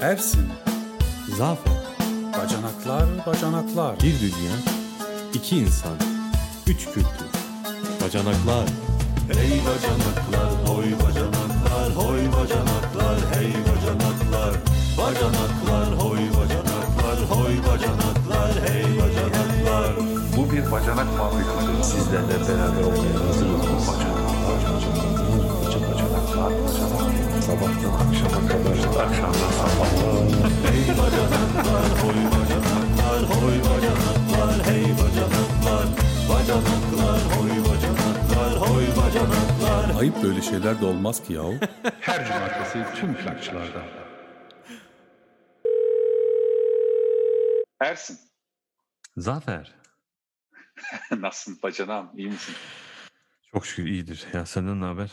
Ersin, Zafer, bacanaklar, bacanaklar. bir dünya, iki insan, üç kültür. Bacanaklar, Hey bacanaklar, hoy bacanaklar, hoy bacanaklar, hey bacanaklar. Bacanaklar, hoy bacanaklar, hoy bacanaklar, hey bacanaklar. Bu bir bacanak fabrikası. Sizlerle beraber olmaya hazırız. Bacanaklar, bacanaklar, Sabahtan akşama kadar, akşamdan sabaha. Hey bacanaklar, hoy bacanaklar, hoy bacanaklar, hey bacanaklar. Bacanaklar, hoy bacanaklar, hoy bacanaklar. Ayıp böyle şeyler de olmaz ki yahu. Her cumartesi tüm plakçılarda. Ersin. Zafer. Nasılsın bacanağım? İyi misin? Çok şükür iyidir. Ya senden ne haber?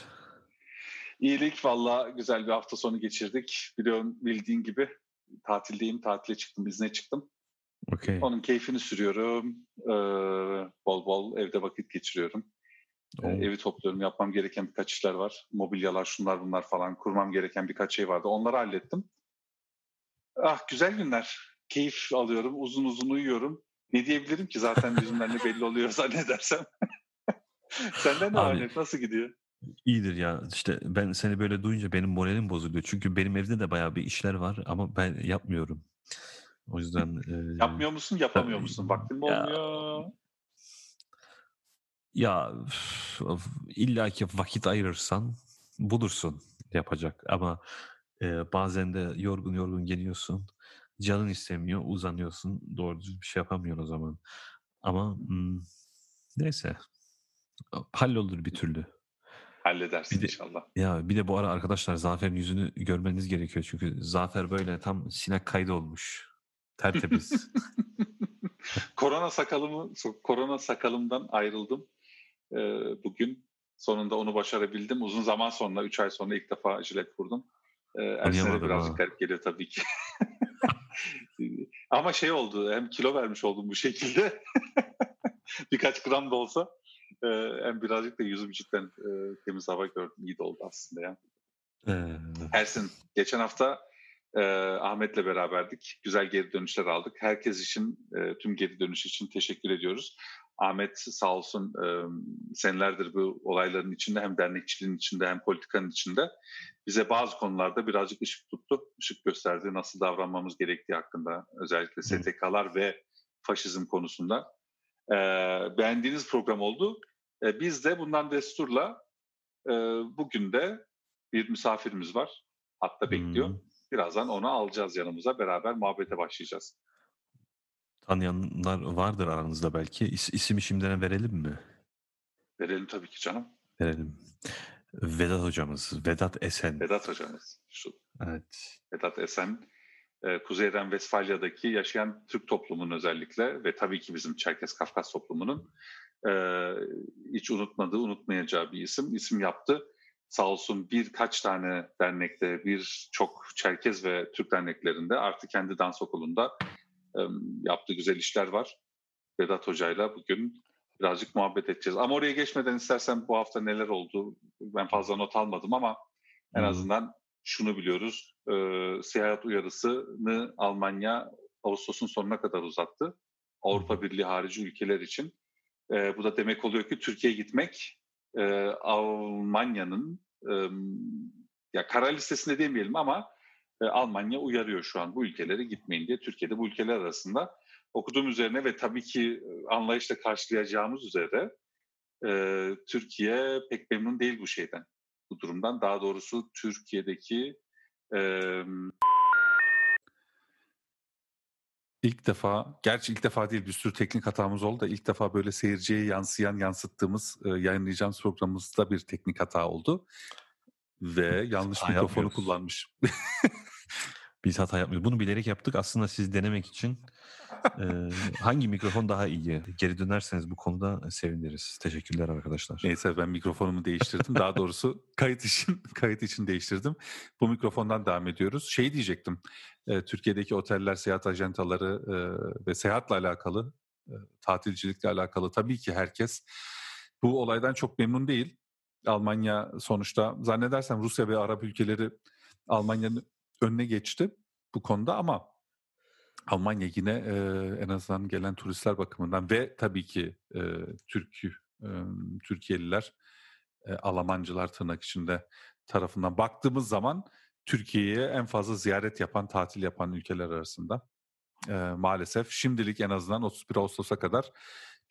İyilik valla güzel bir hafta sonu geçirdik. Biliyorsun bildiğin gibi tatildeyim. Tatile çıktım, izne çıktım. Okey. Onun keyfini sürüyorum. Ee, bol bol evde vakit geçiriyorum. Ee, evi topluyorum. Yapmam gereken birkaç işler var. Mobilyalar, şunlar bunlar falan. Kurmam gereken birkaç şey vardı. Onları hallettim. Ah güzel günler. Keyif alıyorum. Uzun uzun uyuyorum. Ne diyebilirim ki zaten yüzümden belli oluyor zannedersem. Senden ne var? Nasıl gidiyor? İyidir ya. İşte ben seni böyle duyunca benim moralim bozuluyor. Çünkü benim evde de bayağı bir işler var ama ben yapmıyorum. O yüzden... e, Yapmıyor musun, yapamıyor tabii. musun? Vaktin mi Ya, olmuyor? Ya üf, illa ki vakit ayırırsan bulursun yapacak ama e, bazen de yorgun yorgun geliyorsun canın istemiyor uzanıyorsun doğru düzgün bir şey yapamıyorsun o zaman ama hmm, neyse hallolur bir türlü. Halledersin Bir de- inşallah. Ya bir de bu ara arkadaşlar Zafer'in yüzünü görmeniz gerekiyor çünkü Zafer böyle tam sinek kaydı olmuş. Tertemiz. korona sakalımı, korona sakalımdan ayrıldım. Ee, bugün sonunda onu başarabildim. Uzun zaman sonra, 3 ay sonra ilk defa jilet vurdum. Ee, Ersin'e birazcık ha. garip geliyor tabii ki. Ama şey oldu, hem kilo vermiş oldum bu şekilde. Birkaç gram da olsa. Ee, hem birazcık da yüzüm cidden e, temiz hava gördüm. İyi de oldu aslında ya. Ee, Ersin, geçen hafta e, Ahmet'le beraberdik. Güzel geri dönüşler aldık. Herkes için, e, tüm geri dönüş için teşekkür ediyoruz. Ahmet sağ olsun e, senelerdir bu olayların içinde hem dernekçiliğin içinde hem politikanın içinde bize bazı konularda birazcık ışık tuttu. Işık gösterdi nasıl davranmamız gerektiği hakkında özellikle STK'lar ve faşizm konusunda. E, beğendiğiniz program oldu. E, biz de bundan desturla e, bugün de bir misafirimiz var. Hatta bekliyor. hmm, Birazdan onu alacağız yanımıza. Beraber muhabbete başlayacağız. tanıyanlar vardır aranızda belki. İs, ismi şimdiden verelim mi? Verelim tabii ki canım. Verelim. Vedat hocamız, Vedat Esen. Vedat hocamız. Şu Evet. Vedat Esen. e, Kuzeyden Vesfalya'daki yaşayan Türk toplumunun özellikle ve tabii ki bizim Çerkes Kafkas toplumunun hiç unutmadığı, unutmayacağı bir isim. İsim yaptı. Sağ olsun birkaç tane dernekte, birçok Çerkez ve Türk derneklerinde artık kendi dans okulunda e, yaptığı güzel işler var. Vedat Hoca'yla bugün birazcık muhabbet edeceğiz. Ama oraya geçmeden istersen bu hafta neler oldu? Ben fazla not almadım ama en Hı. azından şunu biliyoruz. E, seyahat uyarısını Almanya Ağustos'un sonuna kadar uzattı. Avrupa Birliği harici ülkeler için. E, bu da demek oluyor ki Türkiye'ye gitmek e, Almanya'nın e, ya kara listesinde demeyelim ama e, Almanya uyarıyor şu an bu ülkelere gitmeyin diye. Türkiye'de bu ülkeler arasında okuduğum üzerine ve tabii ki e, anlayışla karşılayacağımız üzere e, Türkiye pek memnun değil bu şeyden, bu durumdan. Daha doğrusu Türkiye'deki e, İlk defa, gerçi ilk defa değil bir sürü teknik hatamız oldu da ilk defa böyle seyirciye yansıyan, yansıttığımız, e, yayınlayacağımız programımızda bir teknik hata oldu. Ve yanlış hata mikrofonu kullanmış. Biz hata yapmıyoruz. Bunu bilerek yaptık. Aslında siz denemek için e, hangi mikrofon daha iyi? Geri dönerseniz bu konuda seviniriz. Teşekkürler arkadaşlar. Neyse ben mikrofonumu değiştirdim. Daha doğrusu kayıt için kayıt için değiştirdim. Bu mikrofondan devam ediyoruz. Şey diyecektim. e, Türkiye'deki oteller, seyahat ajantaları e, ve seyahatle alakalı, e, tatilcilikle alakalı tabii ki herkes bu olaydan çok memnun değil. Almanya sonuçta zannedersem Rusya ve Arap ülkeleri Almanya'nın önüne geçti. bu konuda ama Almanya yine e, en azından gelen turistler bakımından ve tabii ki e, Türk e, Türkiye'liler e, Almancılar tırnak içinde tarafından baktığımız zaman Türkiye'ye en fazla ziyaret yapan, tatil yapan ülkeler arasında e, maalesef. Şimdilik en azından 31 Ağustos'a kadar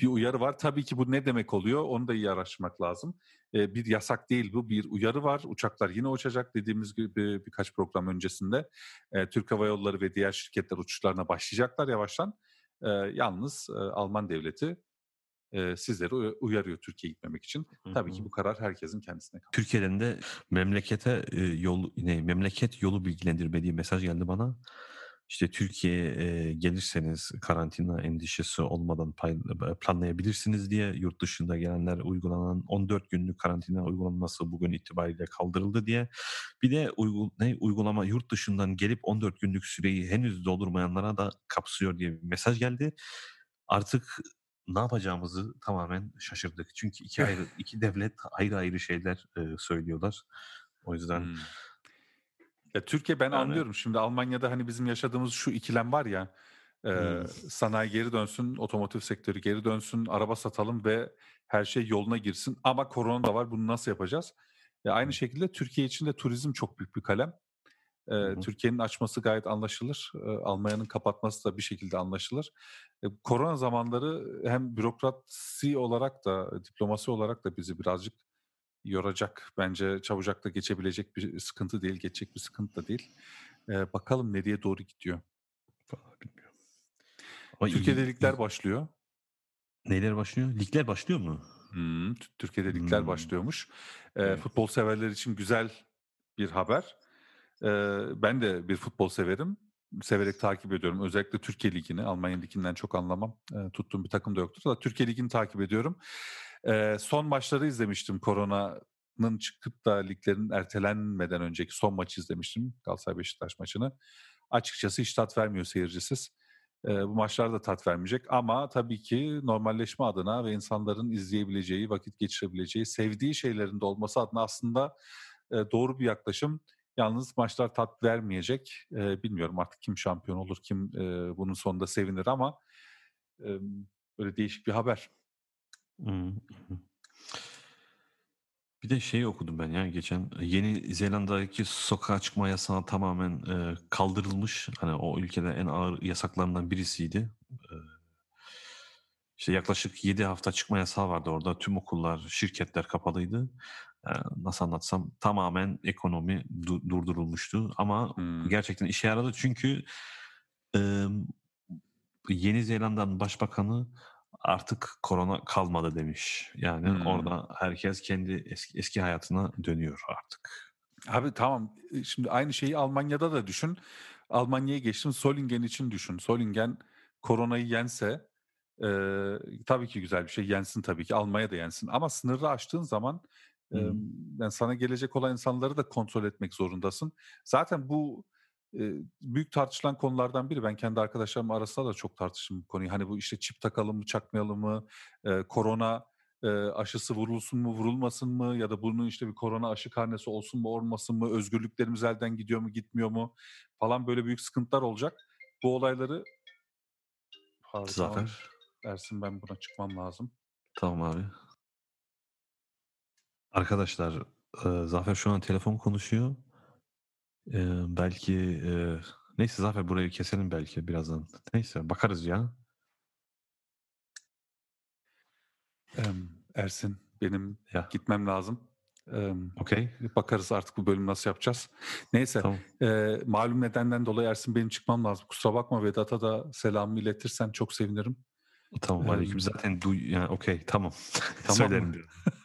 bir uyarı var. Tabii ki bu ne demek oluyor onu da iyi araştırmak lazım. E, bir yasak değil bu, bir uyarı var. Uçaklar yine uçacak dediğimiz gibi birkaç program öncesinde. E, Türk Hava Yolları ve diğer şirketler uçuşlarına başlayacaklar yavaştan. E, yalnız e, Alman devleti e, sizleri uyarıyor Türkiye'ye gitmemek için. Tabii ki bu karar herkesin kendisine kalıyor. Türkiye'den de memlekete e, yol ne memleket yolu bilgilendirmediği mesaj geldi bana. İşte Türkiye'ye gelirseniz karantina endişesi olmadan planlayabilirsiniz diye yurt dışında gelenler uygulanan 14 günlük karantina uygulanması bugün itibariyle kaldırıldı diye. Bir de uygul, ne, uygulama yurt dışından gelip 14 günlük süreyi henüz doldurmayanlara da kapsıyor diye bir mesaj geldi. Artık ne yapacağımızı tamamen şaşırdık. Çünkü iki ayrı iki devlet ayrı ayrı şeyler e, söylüyorlar. O yüzden hmm. Ya Türkiye ben yani, anlıyorum şimdi Almanya'da hani bizim yaşadığımız şu ikilem var ya e, hmm. sanayi geri dönsün, otomotiv sektörü geri dönsün, araba satalım ve her şey yoluna girsin. Ama korona da var bunu nasıl yapacağız? E, aynı şekilde Türkiye için de turizm çok büyük bir kalem. E, Türkiye'nin açması gayet anlaşılır. E, Almanya'nın kapatması da bir şekilde anlaşılır. E, korona zamanları hem bürokrasi olarak da diplomasi olarak da bizi birazcık yoracak. Bence çabucak da geçebilecek bir sıkıntı değil, geçecek bir sıkıntı da değil. Ee, bakalım nereye doğru gidiyor. bilmiyorum. Ama Türkiye'de iyi, ligler başlıyor. Neler başlıyor? Ligler başlıyor mu? Hmm, Türkiye'de ligler hmm. başlıyormuş. Ee, evet. Futbol severler için güzel bir haber. Ee, ben de bir futbol severim. Severek takip ediyorum. Özellikle Türkiye Ligi'ni. Almanya Ligi'nden çok anlamam. Ee, tuttuğum bir takım da yoktur. Da Türkiye Ligi'ni takip ediyorum. E, son maçları izlemiştim koronanın çıkıp da liglerin ertelenmeden önceki son maçı izlemiştim. Galatasaray Beşiktaş maçını. Açıkçası hiç tat vermiyor seyircisiz. E, bu maçlar da tat vermeyecek ama tabii ki normalleşme adına ve insanların izleyebileceği, vakit geçirebileceği, sevdiği şeylerin de olması adına aslında e, doğru bir yaklaşım. Yalnız maçlar tat vermeyecek. E, bilmiyorum artık kim şampiyon olur, kim e, bunun sonunda sevinir ama e, böyle değişik bir haber. Bir de şey okudum ben ya geçen Yeni Zelanda'daki sokağa çıkma yasağı tamamen e, kaldırılmış. Hani o ülkede en ağır yasaklarından birisiydi. E, işte yaklaşık 7 hafta çıkma yasağı vardı orada. Tüm okullar, şirketler kapalıydı. E, nasıl anlatsam tamamen ekonomi du- durdurulmuştu. Ama hmm. gerçekten işe yaradı çünkü e, Yeni Zelanda'nın başbakanı artık korona kalmadı demiş. Yani hmm. orada herkes kendi eski, eski hayatına dönüyor artık. Abi tamam şimdi aynı şeyi Almanya'da da düşün. Almanya'ya geçtim Solingen için düşün. Solingen koronayı yense e, tabii ki güzel bir şey yensin tabii ki Almanya da yensin. Ama sınırı aştığın zaman hmm. e, yani sana gelecek olan insanları da kontrol etmek zorundasın. Zaten bu büyük tartışılan konulardan biri. Ben kendi arkadaşlarım arasında da çok tartıştım bu konuyu. Hani bu işte çip takalım mı, çakmayalım mı, e, korona e, aşısı vurulsun mu, vurulmasın mı ya da bunun işte bir korona aşı karnesi olsun mu, olmasın mı, özgürlüklerimiz elden gidiyor mu, gitmiyor mu falan böyle büyük sıkıntılar olacak. Bu olayları Zafer. Ersin ben buna çıkmam lazım. Tamam abi. Arkadaşlar e, Zafer şu an telefon konuşuyor. Eee, belki, eee, neyse Zafer burayı keselim belki birazdan. Neyse bakarız ya. Emm, Ersin, benim Ya. gitmem lazım. Emm, Okay. bakarız artık bu bölümü nasıl yapacağız. Neyse, Tamam. eee, malum nedenden dolayı Ersin benim çıkmam lazım. Kusura bakma Vedat'a da selamımı iletirsen çok sevinirim. Tamam aleyküm. Emm Zaten duy yani okay tamam. Tamam Söylerim mı?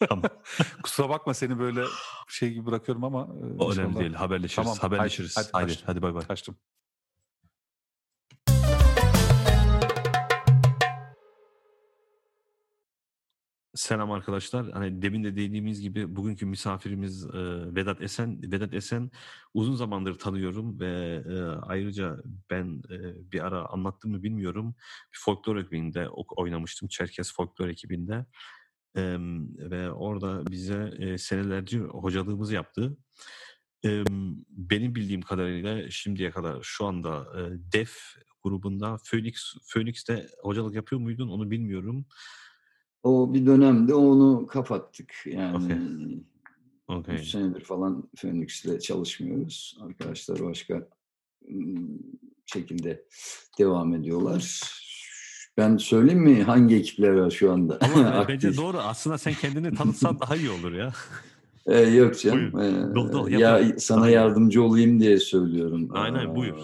Tamam. Kusura bakma seni böyle şey gibi bırakıyorum ama, eee, O önemli inşallah değil. Haberleşiriz. Tamam, Haberleşiriz. hadi Haydi, kaçtım, hadi bay bay. kaçtım. Selam arkadaşlar. Hani demin de dediğimiz gibi bugünkü misafirimiz e, Vedat Esen. Vedat Esen uzun zamandır tanıyorum ve e, ayrıca ben e, bir ara anlattım mı bilmiyorum. Bir folklor ekibinde oynamıştım. Çerkes folklor ekibinde. E, ve orada bize e, senelerce hocalığımızı yaptı. Em, benim bildiğim kadarıyla şimdiye kadar şu anda e, DEF grubunda Phoenix Phoenix'te hocalık yapıyor muydun onu bilmiyorum. O bir dönemde onu kapattık. Yani Okey. 3 Okay. senedir falan Phoenix'le çalışmıyoruz. Arkadaşlar başka şekilde devam ediyorlar. Ben söyleyeyim mi hangi ekipler var şu anda? Ama e, bence doğru. Aslında sen kendini tanıtsan daha iyi olur ya. Ee, yok canım. Buyur. Ee, dol, ya sana Aynen. yardımcı olayım diye söylüyorum. Aynen, buyur.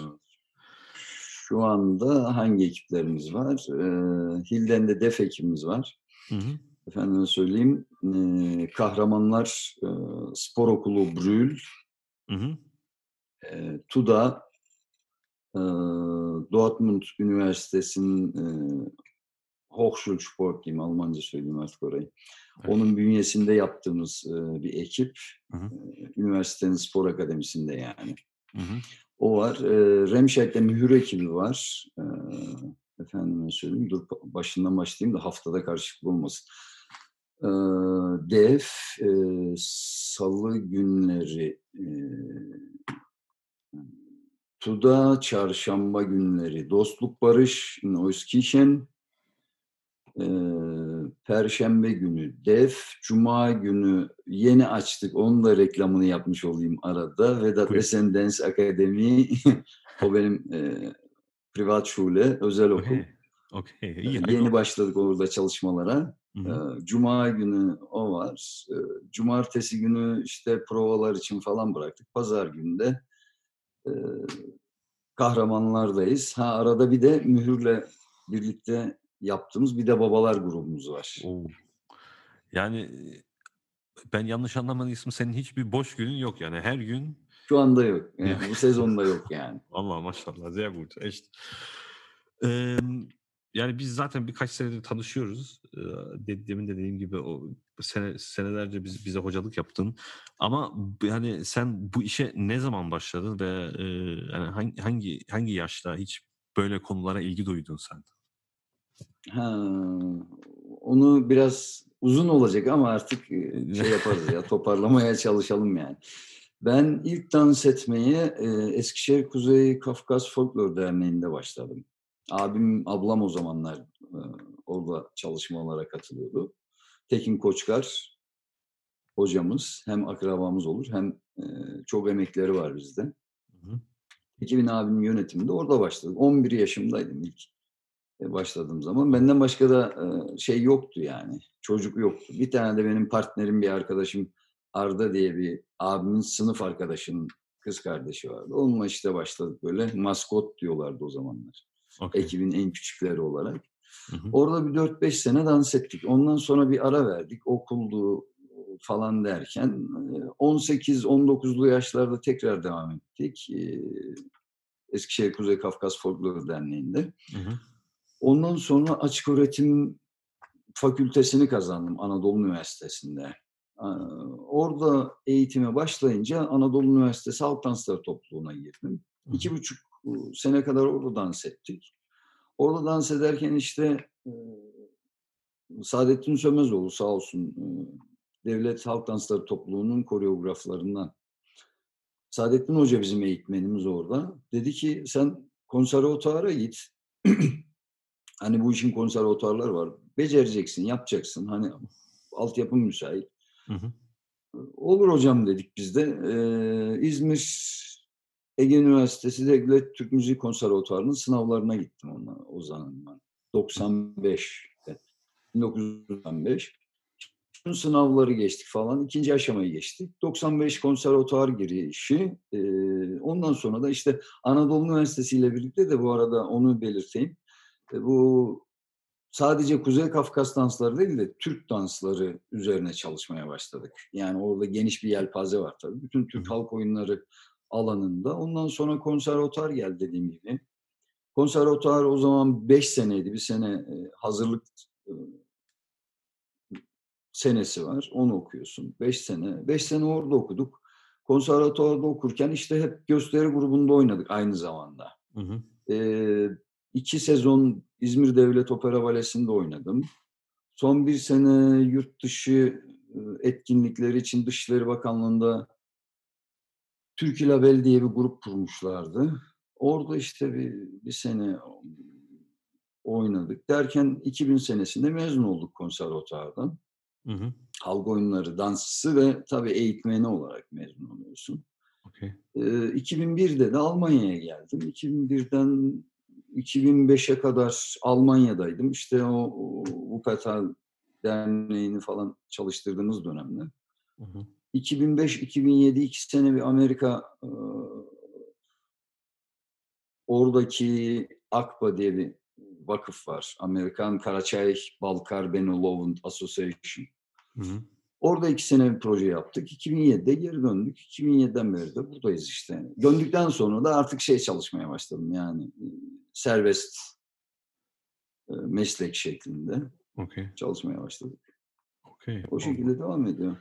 Şu anda hangi ekiplerimiz var? Ee, Hilden'de DEF ekibimiz var. Hı hı. Efendime söyleyeyim. ee, Kahramanlar ee, Spor Okulu Brühl, Hı hı. ee, TUDA, Dortmund Üniversitesi'nin Hochschulsport diyeyim, Almanca söyleyeyim artık orayı. Evet. Onun bünyesinde yaptığımız ee, bir ekip. Hı hı. Üniversitenin spor akademisinde yani. Hı hı. O var. E, Remşehir'de mühür ekibi var. E, efendime söyleyeyim. Dur başından başlayayım da haftada karışıklık olmasın. E, DEF e, salı günleri e, TUDA çarşamba günleri Dostluk Barış Neuskirchen e, Perşembe günü DEF, Cuma günü yeni açtık. Onun da reklamını yapmış olayım arada. Vedat Buyur. Esen Dance Akademi. o benim e, privat şule, özel okul. Okey. Okey. İyi. E, hayırlı Yeni başladık orada çalışmalara. Hı hı. E, Cuma günü o var. E, Cumartesi günü işte provalar için falan bıraktık. Pazar günü de e, kahramanlardayız. Ha arada bir de mühürle birlikte yaptığımız bir de babalar grubumuz var. Oo. Yani ben yanlış anlamadıysam senin hiçbir boş günün yok yani her gün Şu anda yok. Yani bu sezonda yok yani. Allah maşallah sehr gut echt. Emm, yani biz zaten birkaç senedir tanışıyoruz. De demin de dediğim gibi o sene senelerce biz bize hocalık yaptın. Ama yani sen bu işe ne zaman başladın ve, eee, yani hangi hangi hangi yaşta hiç böyle konulara ilgi duydun sen? Ha, onu biraz uzun olacak ama artık e, şey yaparız ya toparlamaya çalışalım yani. Ben ilk dans etmeye e, Eskişehir Kuzey Kafkas Folklor Derneği'nde başladım. Abim, ablam o zamanlar e, orada çalışmalara katılıyordu. Tekin Koçkar hocamız hem akrabamız olur hem e, çok emekleri var bizde. Hı hı. 2000 abinin yönetiminde orada başladık. 11 yaşımdaydım ilk başladığım zaman. Benden başka da şey yoktu yani. Çocuk yoktu. Bir tane de benim partnerim, bir arkadaşım Arda diye bir abimin sınıf arkadaşının kız kardeşi vardı. Onunla işte başladık böyle. Maskot diyorlardı o zamanlar. Okay. Ekibin en küçükleri olarak. Hı hı. Orada bir 4-5 sene dans ettik. Ondan sonra bir ara verdik. Okuldu falan derken e, 18-19'lu yaşlarda tekrar devam ettik. E, Eskişehir Kuzey Kafkas Folklor Derneği'nde. Hı hı. Ondan sonra açık öğretim fakültesini kazandım Anadolu Üniversitesi'nde. Orada eğitime başlayınca Anadolu Üniversitesi Halk Dansları Topluluğu'na girdim. Hı hı. İki buçuk e, sene kadar orada dans ettik. Orada dans ederken işte e, Saadettin Sömezoğlu sağ olsun e, Devlet Halk Dansları Topluluğu'nun koreograflarından. Saadettin Hoca bizim eğitmenimiz orada. Dedi ki sen konservatuara git. hani bu işin konservatuarları var. Becereceksin, yapacaksın. Hani altyapı müsait. Hı hı. Olur hocam dedik biz de. Ee, İzmir Ege Üniversitesi Devlet Türk Müziği Konservatuvarı'nın sınavlarına gittim ona, o zaman ben. 95. 1995. Bütün sınavları geçtik falan. İkinci aşamayı geçtik. 95 konservatuvar girişi. Ee, ondan sonra da işte Anadolu Üniversitesi ile birlikte de bu arada onu belirteyim. E, bu sadece Kuzey Kafkas dansları değil de Türk dansları üzerine çalışmaya başladık. Yani orada geniş bir yelpaze var tabii. Bütün Türk halk oyunları alanında. Ondan sonra konservatuar geldi dediğim gibi. Konservatuar o zaman 5 seneydi. Bir sene e, hazırlık e, senesi var. Onu okuyorsun. 5 sene. 5 sene orada okuduk. Konservatuarda okurken işte hep gösteri grubunda oynadık aynı zamanda. Hı hı. Ee, iki sezon İzmir Devlet Opera Balesi'nde oynadım. Son bir sene yurt dışı e, etkinlikleri için Dışişleri Bakanlığı'nda Türkü Label diye bir grup kurmuşlardı. Orada işte bir, bir sene oynadık. Derken 2000 senesinde mezun olduk konservatuardan. Hı hı. Halk oyunları dansçısı ve tabii eğitmeni olarak mezun oluyorsun. Okey. Ee, 2001'de de Almanya'ya geldim. 2001'den 2005'e kadar Almanya'daydım. İşte o, o Wuppertal Derneği'ni falan çalıştırdığımız dönemde. Hı hı. 2005-2007 iki sene bir Amerika e, oradaki AKBA diye bir vakıf var. Amerikan Karaçay Balkar Benevolent Association. Hı hı. Orada iki sene bir proje yaptık. 2007'de geri döndük. 2007'den beri de buradayız işte. Döndükten sonra da artık şey çalışmaya başladım yani serbest e, meslek şeklinde Okey. çalışmaya başladık. Okey. O şekilde devam ediyor.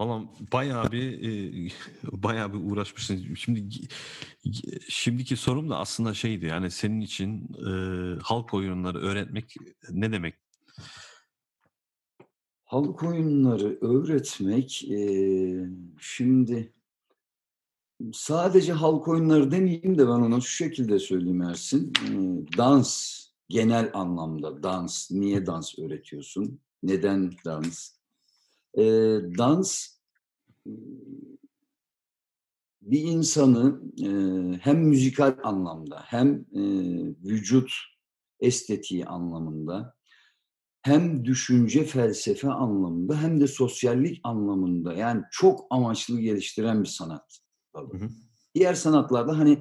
Valla bayağı bir e, bayağı bir uğraşmışsın. Şimdi şimdiki sorum da aslında şeydi yani senin için e, halk oyunları öğretmek ne demek? Halk oyunları öğretmek eee, şimdi sadece halk oyunları demeyeyim de ben ona şu şekilde söyleyeyim Ersin. Eee, dans genel anlamda dans. Niye dans öğretiyorsun? Neden dans? Eee, dans bir insanı eee, hem müzikal anlamda hem eee, vücut estetiği anlamında hem düşünce felsefe anlamında hem de sosyallik anlamında yani çok amaçlı geliştiren bir sanat. Hı hı. Diğer sanatlarda hani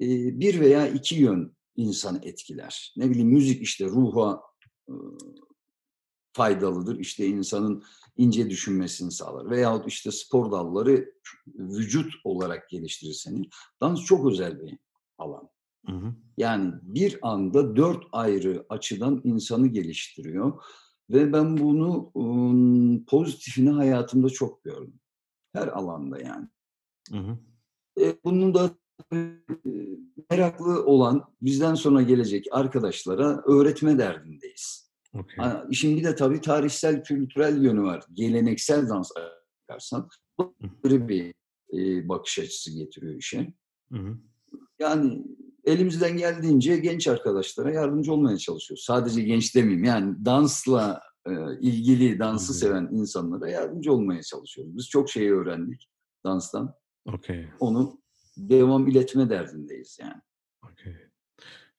e, bir veya iki yön insanı etkiler. Ne bileyim müzik işte ruha e, faydalıdır. İşte insanın ince düşünmesini sağlar. Veyahut işte spor dalları vücut olarak geliştirir seni. Dans çok özel bir alan. Hı hı. Yani bir anda dört ayrı açıdan insanı geliştiriyor. Ve ben bunu ım, pozitifini hayatımda çok gördüm. Her alanda yani. Hı hı. E, bunun da e, meraklı olan bizden sonra gelecek arkadaşlara öğretme derdindeyiz. Okey. Ha, işin bir de tabii tarihsel, kültürel yönü var. Geleneksel dans bakarsan ayrı bir e, bakış açısı getiriyor işe. Hı hı. Yani elimizden geldiğince genç arkadaşlara yardımcı olmaya çalışıyoruz. Sadece genç demeyeyim yani dansla e, ilgili, dansı Hı hı. seven insanlara yardımcı olmaya çalışıyoruz. Biz çok şey öğrendik danstan. Okey. Onu devam iletme derdindeyiz yani. Okey.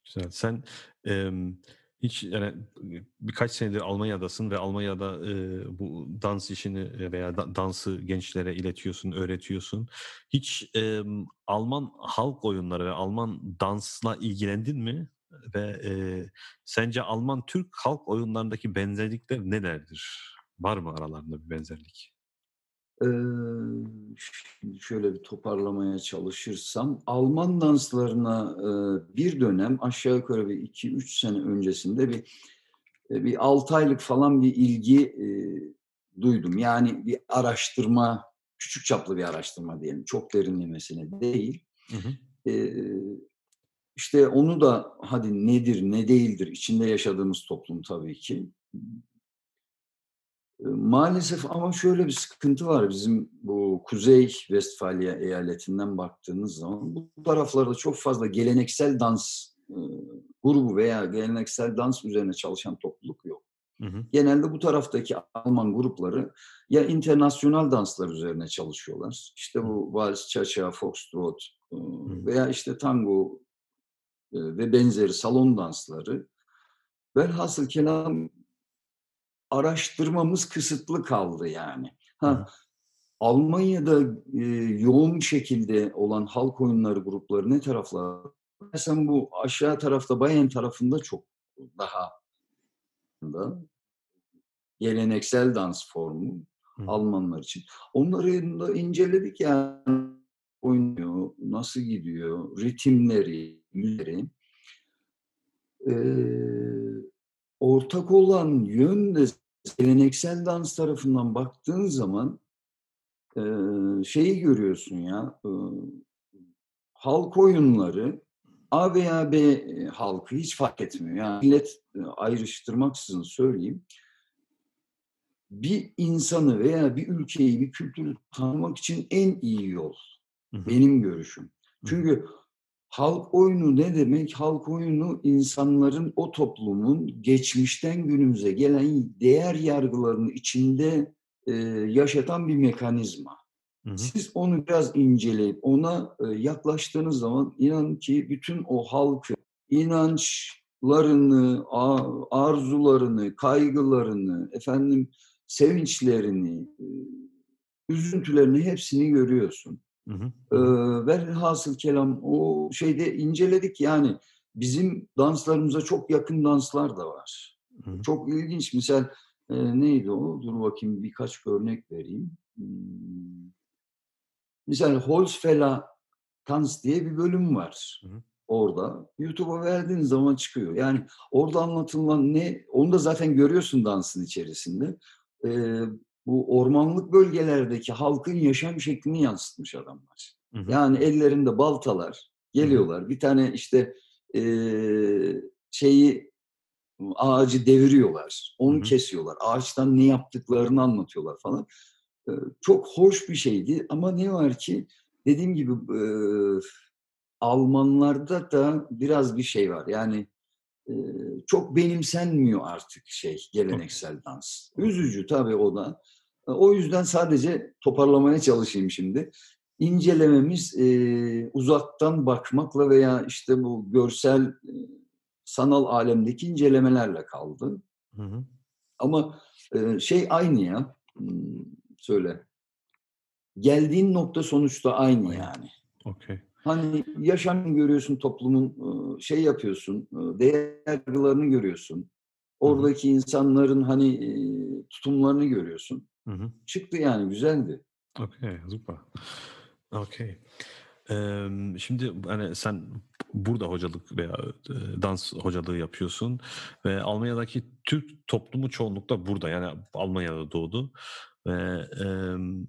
Güzel. Sen em, hiç yani birkaç senedir Almanya'dasın ve Almanya'da e, bu dans işini e, veya da- dansı gençlere iletiyorsun, öğretiyorsun. Hiç em, Alman halk oyunları ve Alman dansla ilgilendin mi? Ve e, sence Alman Türk halk oyunlarındaki benzerlikler nelerdir? Var mı aralarında bir benzerlik? Ee, şimdi şöyle bir toparlamaya çalışırsam Alman danslarına e, bir dönem aşağı yukarı bir 2-3 sene öncesinde bir e, bir 6 aylık falan bir ilgi e, duydum. Yani bir araştırma, küçük çaplı bir araştırma diyelim. Çok derinlemesine değil. Hı hı. Ee, işte onu da hadi nedir ne değildir içinde yaşadığımız toplum tabii ki. Maalesef ama şöyle bir sıkıntı var bizim bu Kuzey Westfalia eyaletinden baktığınız zaman bu taraflarda çok fazla geleneksel dans e, grubu veya geleneksel dans üzerine çalışan topluluk yok. Hı hı. Genelde bu taraftaki Alman grupları ya internasyonal danslar üzerine çalışıyorlar. İşte bu vals, cha-cha, foxtrot e, veya işte tango e, ve benzeri salon dansları. Velhasıl kelam araştırmamız kısıtlı kaldı yani. Ha, Almanya'da e, yoğun şekilde olan halk oyunları grupları ne taraflar? Mesela bu aşağı tarafta Bayern tarafında çok daha da geleneksel dans formu Hı. Almanlar için. Onları da inceledik yani oynuyor, nasıl gidiyor, ritimleri, müziği. Ee, ortak olan yön de geleneksel dans tarafından baktığın zaman e, şeyi görüyorsun ya e, halk oyunları A veya B halkı hiç fark etmiyor. Yani millet ayrıştırmaksızın söyleyeyim. Bir insanı veya bir ülkeyi, bir kültürü tanımak için en iyi yol. Hı hı. Benim görüşüm. hı. Çünkü halk oyunu ne demek? Halk oyunu insanların o toplumun geçmişten günümüze gelen değer yargılarını içinde e, yaşatan bir mekanizma. Hı hı. Siz onu biraz inceleyip ona e, yaklaştığınız zaman inan ki bütün o halkı inançlarını, arzularını, kaygılarını, efendim sevinçlerini, e, üzüntülerini hepsini görüyorsun. Hı. Ee, hı. velhasıl kelam o şeyde inceledik yani bizim danslarımıza çok yakın danslar da var. Hı hı. Çok ilginç. Misal e, neydi o? Dur bakayım birkaç örnek vereyim. Hmm. Misal Holzfäller Tanz diye bir bölüm var Hı hı. orada. YouTube'a verdiğin zaman çıkıyor. Yani orada anlatılan ne? Onu da zaten görüyorsun dansın içerisinde. Ee, bu ormanlık bölgelerdeki halkın yaşam şeklini yansıtmış adamlar. Hı hı. Yani ellerinde baltalar geliyorlar. Bir tane işte eee, şeyi ağacı deviriyorlar. Onu Hı hı. kesiyorlar. Ağaçtan ne yaptıklarını anlatıyorlar falan. Eee, çok hoş bir şeydi ama ne var ki dediğim gibi eee, Almanlarda da biraz bir şey var. Yani çok benimsenmiyor artık şey geleneksel dans. Üzücü tabii o da. E, O yüzden sadece toparlamaya çalışayım şimdi. İncelememiz eee, uzaktan bakmakla veya işte bu görsel e, sanal alemdeki incelemelerle kaldı. Hı hı. Ama e, şey aynı ya. Hmm, söyle. Geldiğin nokta sonuçta aynı Aynı. yani. Okey. Hani yaşam görüyorsun toplumun e, şey yapıyorsun, e, değer yargılarını görüyorsun. Oradaki insanların hani e, tutumlarını görüyorsun. Hı hı. Çıktı yani güzeldi. Okay, super. Okay. Emm, şimdi hani sen burada hocalık veya e, dans hocalığı yapıyorsun ve Almanya'daki Türk toplumu çoğunlukla burada yani Almanya'da doğdu ve, sa-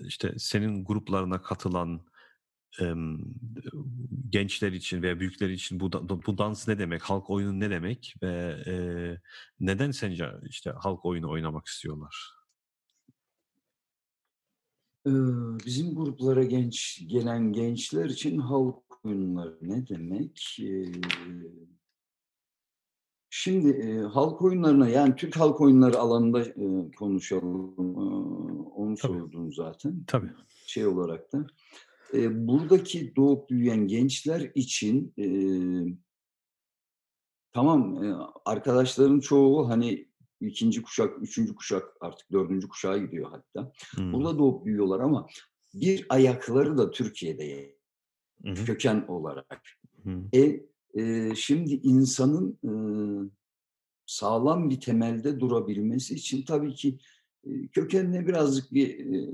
işte senin gruplarına katılan gençler için veya büyükler için bu, bu dans ne demek, halk oyunu ne demek ve neden sence işte halk oyunu oynamak istiyorlar? Bizim gruplara genç gelen gençler için halk oyunları ne demek? Şimdi e, halk oyunlarına yani Türk halk oyunları alanında e, konuşalım. Ee, Onu Tabii. sordun zaten Tabii. şey olarak da. Ee, Buradaki doğup büyüyen gençler için e, tamam e, arkadaşların çoğu hani ikinci kuşak, üçüncü kuşak artık dördüncü kuşağa gidiyor hatta. Hmm. Burada doğup büyüyorlar ama bir ayakları da Türkiye'de Hı hı, köken olarak. hı, E, e, şimdi insanın e, sağlam bir temelde durabilmesi için tabii ki e, kökenine birazcık bir e,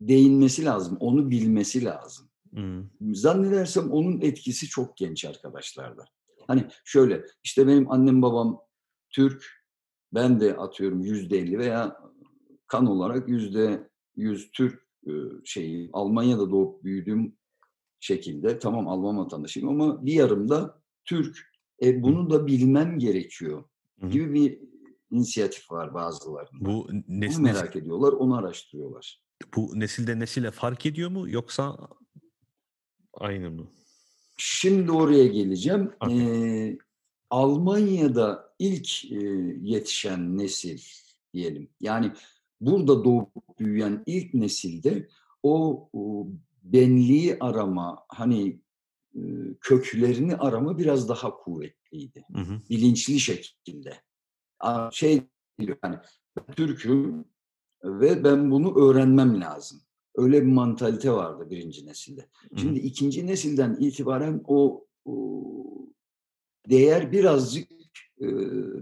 değinmesi lazım, onu bilmesi lazım. hı, Zannedersem onun etkisi çok genç arkadaşlarda. Hani şöyle, işte benim annem babam Türk, ben de atıyorum yüzde elli veya kan olarak yüzde yüz Türk şeyi Almanya'da doğup büyüdüğüm şekilde tamam Alman vatandaşıyım ama bir yarım da Türk. E, bunu da bilmem gerekiyor gibi bir inisiyatif var bazılarında. Bu nesil, merak ediyorlar, onu araştırıyorlar. bu nesilde nesile fark ediyor mu yoksa aynı mı? Şimdi oraya geleceğim. Okey. Ee, Almanya'da ilk e, yetişen nesil diyelim. Yani burada doğup büyüyen ilk nesilde o, o benliği arama, hani e, köklerini arama biraz daha kuvvetliydi. Hı hı, Bilinçli şekilde. Şey diyor ben Türk'üm ve ben bunu öğrenmem lazım. Öyle bir mantalite vardı birinci nesilde. hı hı. Şimdi ikinci nesilden itibaren o, o değer birazcık e,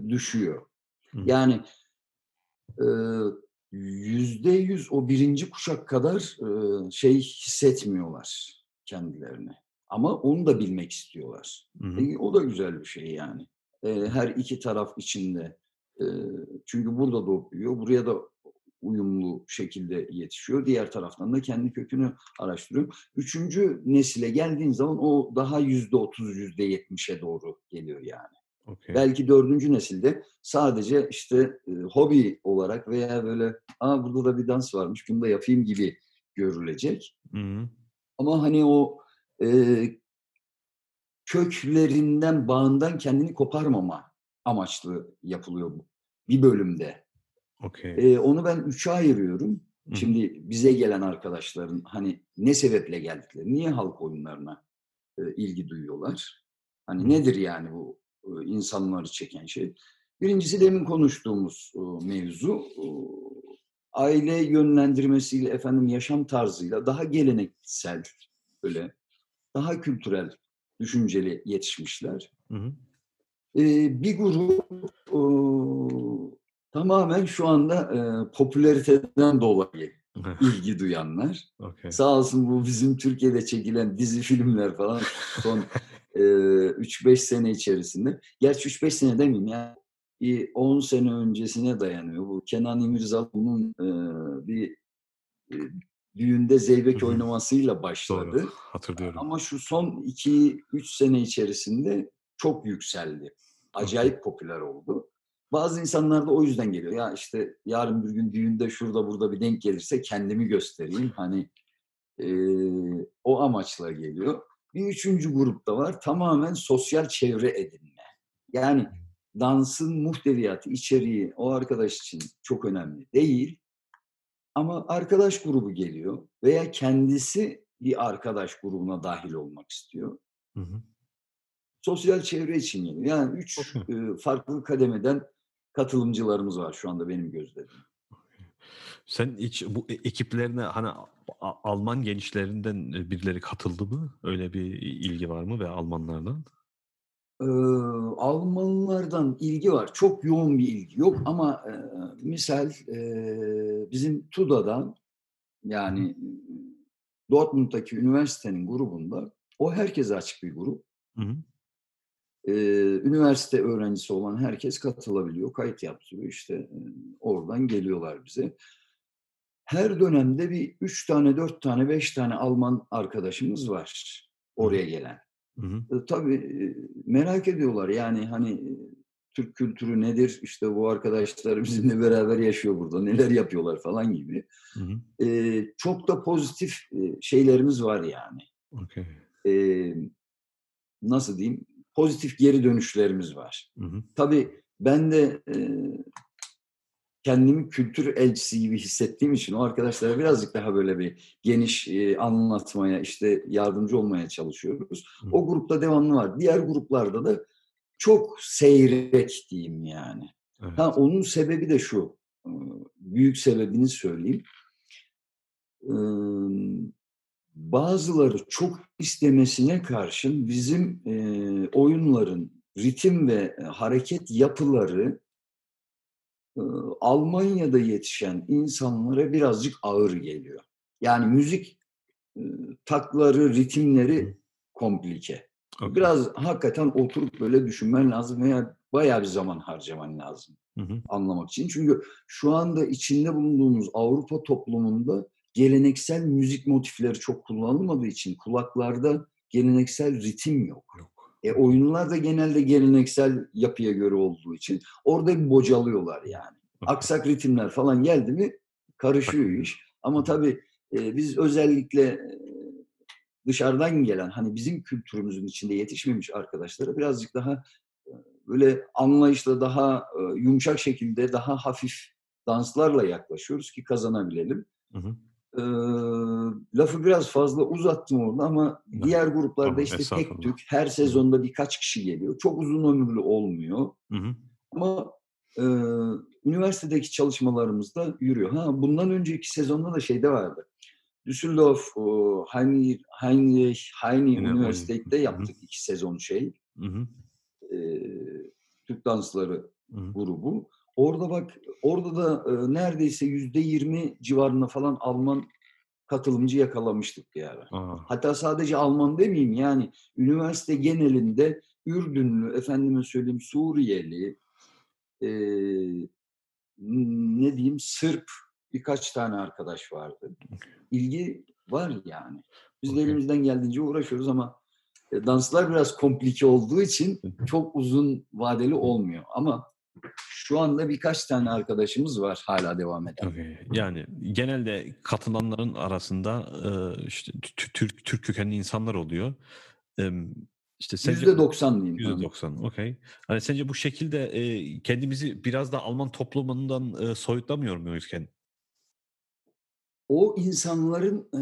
düşüyor. Hı. Yani e, yüzde yüz o birinci kuşak kadar e, şey hissetmiyorlar kendilerini. Ama onu da bilmek istiyorlar. Hı hı. E, o da güzel bir şey yani. E, her iki taraf içinde. E, çünkü burada doğup büyüyor, buraya da uyumlu şekilde yetişiyor. Diğer taraftan da kendi kökünü araştırıyor. Üçüncü nesile geldiğin zaman o daha yüzde otuz, yüzde yetmişe doğru geliyor yani. Okey. Belki dördüncü nesilde sadece işte e, hobi olarak veya böyle Aa, burada da bir dans varmış bunu da yapayım gibi görülecek. Hı hı. Ama hani o e, köklerinden, bağından kendini koparmama amaçlı yapılıyor bu. Bir bölümde. Okey. E, onu ben üçe ayırıyorum. Hı. Şimdi bize gelen arkadaşların hani ne sebeple geldikleri, niye halk oyunlarına e, ilgi duyuyorlar? Hani Hı. nedir yani bu insanları çeken şey? Birincisi demin konuştuğumuz mevzu aile yönlendirmesiyle efendim yaşam tarzıyla daha geleneksel böyle daha kültürel düşünceli yetişmişler. Hı hı. Ee, bir grup e, tamamen şu anda e, popülariteden dolayı ilgi duyanlar. Okey. Sağ olsun bu bizim Türkiye'de çekilen dizi filmler falan son e, 3-5 sene içerisinde. Gerçi 3-5 sene demeyeyim ya. Bir 10 sene öncesine dayanıyor. Bu Kenan İmirzalıoğlu'nun e, bir e, düğünde zeybek Hı hı. oynamasıyla başladı. Doğru. Hatırlıyorum. Ama şu son 2-3 sene içerisinde çok yükseldi. Acayip popüler oldu. Bazı insanlar da o yüzden geliyor. Ya işte yarın bir gün düğünde şurada burada bir denk gelirse kendimi göstereyim. Hani eee, o amaçla geliyor. Bir üçüncü grupta var. Tamamen sosyal çevre edinme. Yani dansın muhteviyatı, içeriği o arkadaş için çok önemli değil. Ama arkadaş grubu geliyor veya kendisi bir arkadaş grubuna dahil olmak istiyor. Hı hı. Sosyal çevre için geliyor. Yani üç e, farklı kademeden katılımcılarımız var şu anda benim gözlerimde. Sen hiç bu e- ekiplerine hani Alman gençlerinden e, birileri katıldı mı? Öyle bir ilgi var mı ve Almanlardan? Ee, Almanlardan ilgi var. Çok yoğun bir ilgi yok ama e, misal e, bizim TUDA'dan yani Dortmund'daki üniversitenin grubunda o herkese açık bir grup. Hı hı. Ee, üniversite öğrencisi olan herkes katılabiliyor. Kayıt yaptırıyor işte. e, oradan geliyorlar bize. Her dönemde bir üç tane, dört tane, beş tane Alman arkadaşımız var oraya gelen. Hı hı. E, tabii e, merak ediyorlar yani hani e, Türk kültürü nedir? İşte bu arkadaşlar bizimle beraber yaşıyor burada. Neler yapıyorlar falan gibi. Hı hı. E, çok da pozitif şeylerimiz var yani. Okey. E, nasıl diyeyim? Pozitif geri dönüşlerimiz var. Hı hı. Tabii ben de e, kendimi kültür elçisi gibi hissettiğim için o arkadaşlara birazcık daha böyle bir geniş e, anlatmaya, işte yardımcı olmaya çalışıyoruz. Hı. O grupta devamlı var. Diğer gruplarda da çok seyrek diyeyim yani. Evet. Ha, onun sebebi de şu, büyük sebebini söyleyeyim. Bazıları çok istemesine karşın bizim e, oyunların ritim ve e, hareket yapıları e, Almanya'da yetişen insanlara birazcık ağır geliyor. Yani müzik e, takları, ritimleri komplike. Okey. Biraz hakikaten oturup böyle düşünmen lazım veya bayağı bir zaman harcaman lazım Hı hı. anlamak için. Çünkü şu anda içinde bulunduğumuz Avrupa toplumunda geleneksel müzik motifleri çok kullanılmadığı için kulaklarda geleneksel ritim yok. Yok. E, oyunlar da genelde geleneksel yapıya göre olduğu için orada bir bocalıyorlar yani. Aksak ritimler falan geldi mi karışıyor iş. Ama tabii e, biz özellikle e, dışarıdan gelen hani bizim kültürümüzün içinde yetişmemiş arkadaşlara birazcık daha e, böyle anlayışla daha e, yumuşak şekilde daha hafif danslarla yaklaşıyoruz ki kazanabilelim. Hı hı. Ee, lafı biraz fazla uzattım orada ama Evet, diğer gruplarda tamam, işte tek tük her sezonda birkaç kişi geliyor. Çok uzun ömürlü olmuyor Hı hı. ama e, üniversitedeki çalışmalarımızda yürüyor. Ha bundan önceki sezonda da şeyde vardı. Düsseldorf Heinrich, Heinrich Heine Üniversitesi'de oyun. Hı hı. yaptık iki sezon şey. Hı hı. e, Türk dansları Hı hı. grubu. Orada bak, orada da e, neredeyse yüzde yirmi civarında falan Alman katılımcı yakalamıştık bir ara. Aa, Hatta sadece Alman demeyeyim yani üniversite genelinde Ürdünlü, efendime söyleyeyim Suriyeli, e, ne diyeyim Sırp birkaç tane arkadaş vardı. İlgi var yani. Biz de elimizden geldiğince uğraşıyoruz ama e, danslar biraz komplike olduğu için çok uzun vadeli olmuyor. Ama şu anda birkaç tane arkadaşımız var hala devam eden. Okey. Yani genelde katılanların arasında e, işte Tü- Türk Türk kökenli insanlar oluyor. İşte sence Yüzde doksan diyeyim. Yüzde doksan, okey. Hani sence bu şekilde e, kendimizi biraz da Alman toplumundan e, soyutlamıyor muyuz kendi? O insanların e,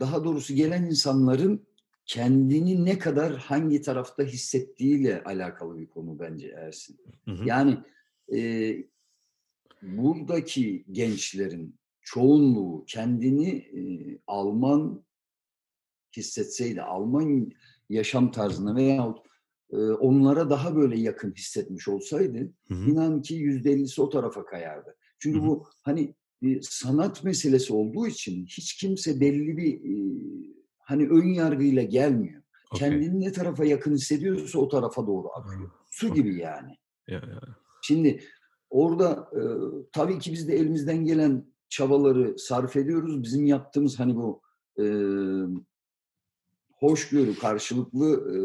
daha doğrusu gelen insanların kendini ne kadar hangi tarafta hissettiğiyle alakalı bir konu bence Ersin. Hı hı. Yani e, buradaki gençlerin çoğunluğu kendini e, Alman hissetseydi, Alman yaşam tarzına veyahut e, onlara daha böyle yakın hissetmiş olsaydı Hı hı. inan ki yüzde ellisi o tarafa kayardı. Çünkü Hı hı. bu hani bir sanat meselesi olduğu için hiç kimse belli bir e, hani ön yargıyla gelmiyor. Okey. Kendini ne tarafa yakın hissediyorsa o tarafa doğru akıyor. Su okey. gibi yani. Ya, ya. Şimdi orada e, tabii ki biz de elimizden gelen çabaları sarf ediyoruz. Bizim yaptığımız hani bu e, hoşgörü, karşılıklı e,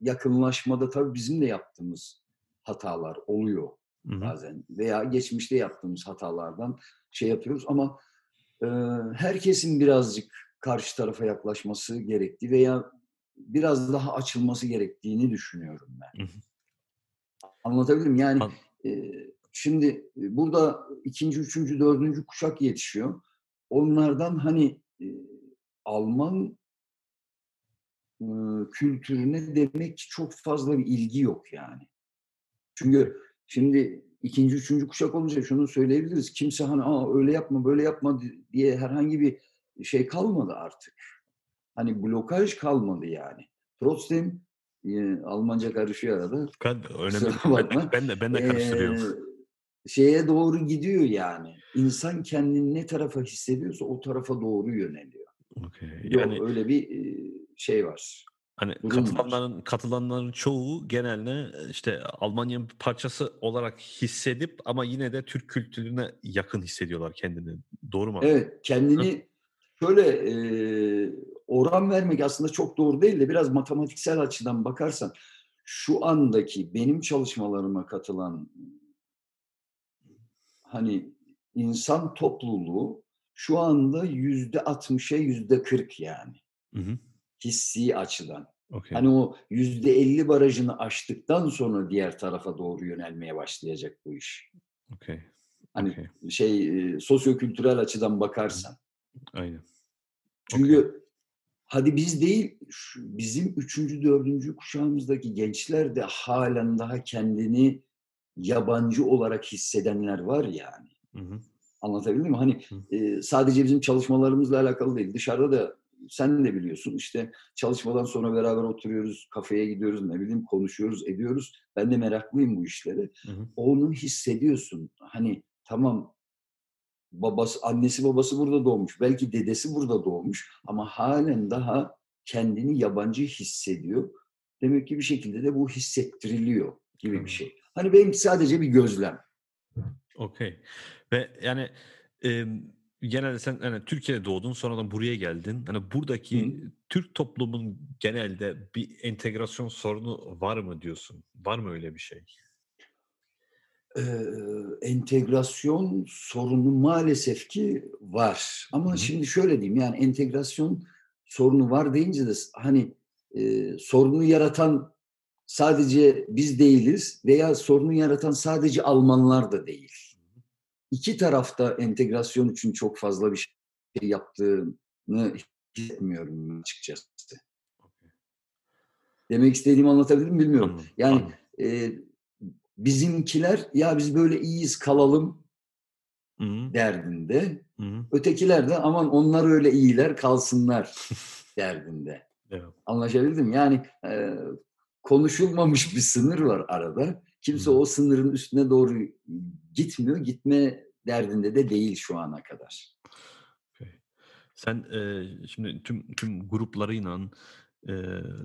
yakınlaşmada tabii bizim de yaptığımız hatalar oluyor Hı hı. bazen. Veya geçmişte yaptığımız hatalardan şey yapıyoruz ama e, herkesin birazcık karşı tarafa yaklaşması gerektiği veya biraz daha açılması gerektiğini düşünüyorum ben. Hı hı. Anlatabilirim yani An- e, şimdi burada ikinci, üçüncü, dördüncü kuşak yetişiyor. Onlardan hani e, Alman e, kültürüne demek ki çok fazla bir ilgi yok yani. Çünkü şimdi ikinci, üçüncü kuşak olunca şunu söyleyebiliriz. Kimse hani Aa, öyle yapma, böyle yapma di- diye herhangi bir şey kalmadı artık. Hani blokaj kalmadı yani. Trotzdem e, Almanca karışıyor arada. Ben önemli. Ben, de ben de karıştırıyorum. Ee, şeye doğru gidiyor yani. İnsan kendini ne tarafa hissediyorsa o tarafa doğru yöneliyor. Yok, Yani öyle bir e, şey var. hani durum var. katılanların katılanların çoğu genelde işte Almanya'nın parçası olarak hissedip ama yine de Türk kültürüne yakın hissediyorlar kendini. Doğru mu? Evet, kendini şöyle e, oran vermek aslında çok doğru değil de biraz matematiksel açıdan bakarsan şu andaki benim çalışmalarıma katılan hani insan topluluğu şu anda yüzde 60'a yüzde 40 yani Hı hı. hissi açıdan. Okey. Hani o yüzde 50 barajını aştıktan sonra diğer tarafa doğru yönelmeye başlayacak bu iş. Okey. Hani Okey. şey e, sosyokültürel açıdan bakarsan. Aynen. Çünkü hadi biz değil şu- bizim üçüncü, dördüncü kuşağımızdaki gençler de halen daha kendini yabancı olarak hissedenler var yani. Hı hı. Anlatabildim mi? Hani Hı. e, sadece bizim çalışmalarımızla alakalı değil. Dışarıda da sen de biliyorsun işte çalışmadan sonra beraber oturuyoruz, kafeye gidiyoruz, ne bileyim konuşuyoruz, ediyoruz. Ben de meraklıyım bu işlere. Hı hı. Onu hissediyorsun. Hani tamam babası, annesi babası burada doğmuş. Belki dedesi burada doğmuş ama halen daha kendini yabancı hissediyor. Demek ki bir şekilde de bu hissettiriliyor gibi Hı. bir şey. Hani benimki sadece bir gözlem. Okey. Ve yani e, genelde sen hani Türkiye'de doğdun sonradan buraya geldin. Hani buradaki Türk toplumun genelde bir entegrasyon sorunu var mı diyorsun? Var mı öyle bir şey? Ee, entegrasyon sorunu maalesef ki var. Ama Hı şimdi şöyle diyeyim yani entegrasyon sorunu var deyince de hani e, sorunu yaratan sadece biz değiliz veya sorunu yaratan sadece Almanlar da değil. İki tarafta entegrasyon için çok fazla bir şey yaptığını hissetmiyorum açıkçası. Demek istediğimi anlatabildim mi bilmiyorum. Yani e, bizimkiler ya biz böyle iyiyiz kalalım Hı hı, derdinde. hı hı. Ötekiler de aman onlar öyle iyiler kalsınlar derdinde. Evet. Anlaşabildim. Yani e, konuşulmamış bir sınır var arada. Kimse Hı. o sınırın üstüne doğru gitmiyor. Gitme derdinde de değil şu ana kadar. Sen e, şimdi tüm tüm gruplarıyla e,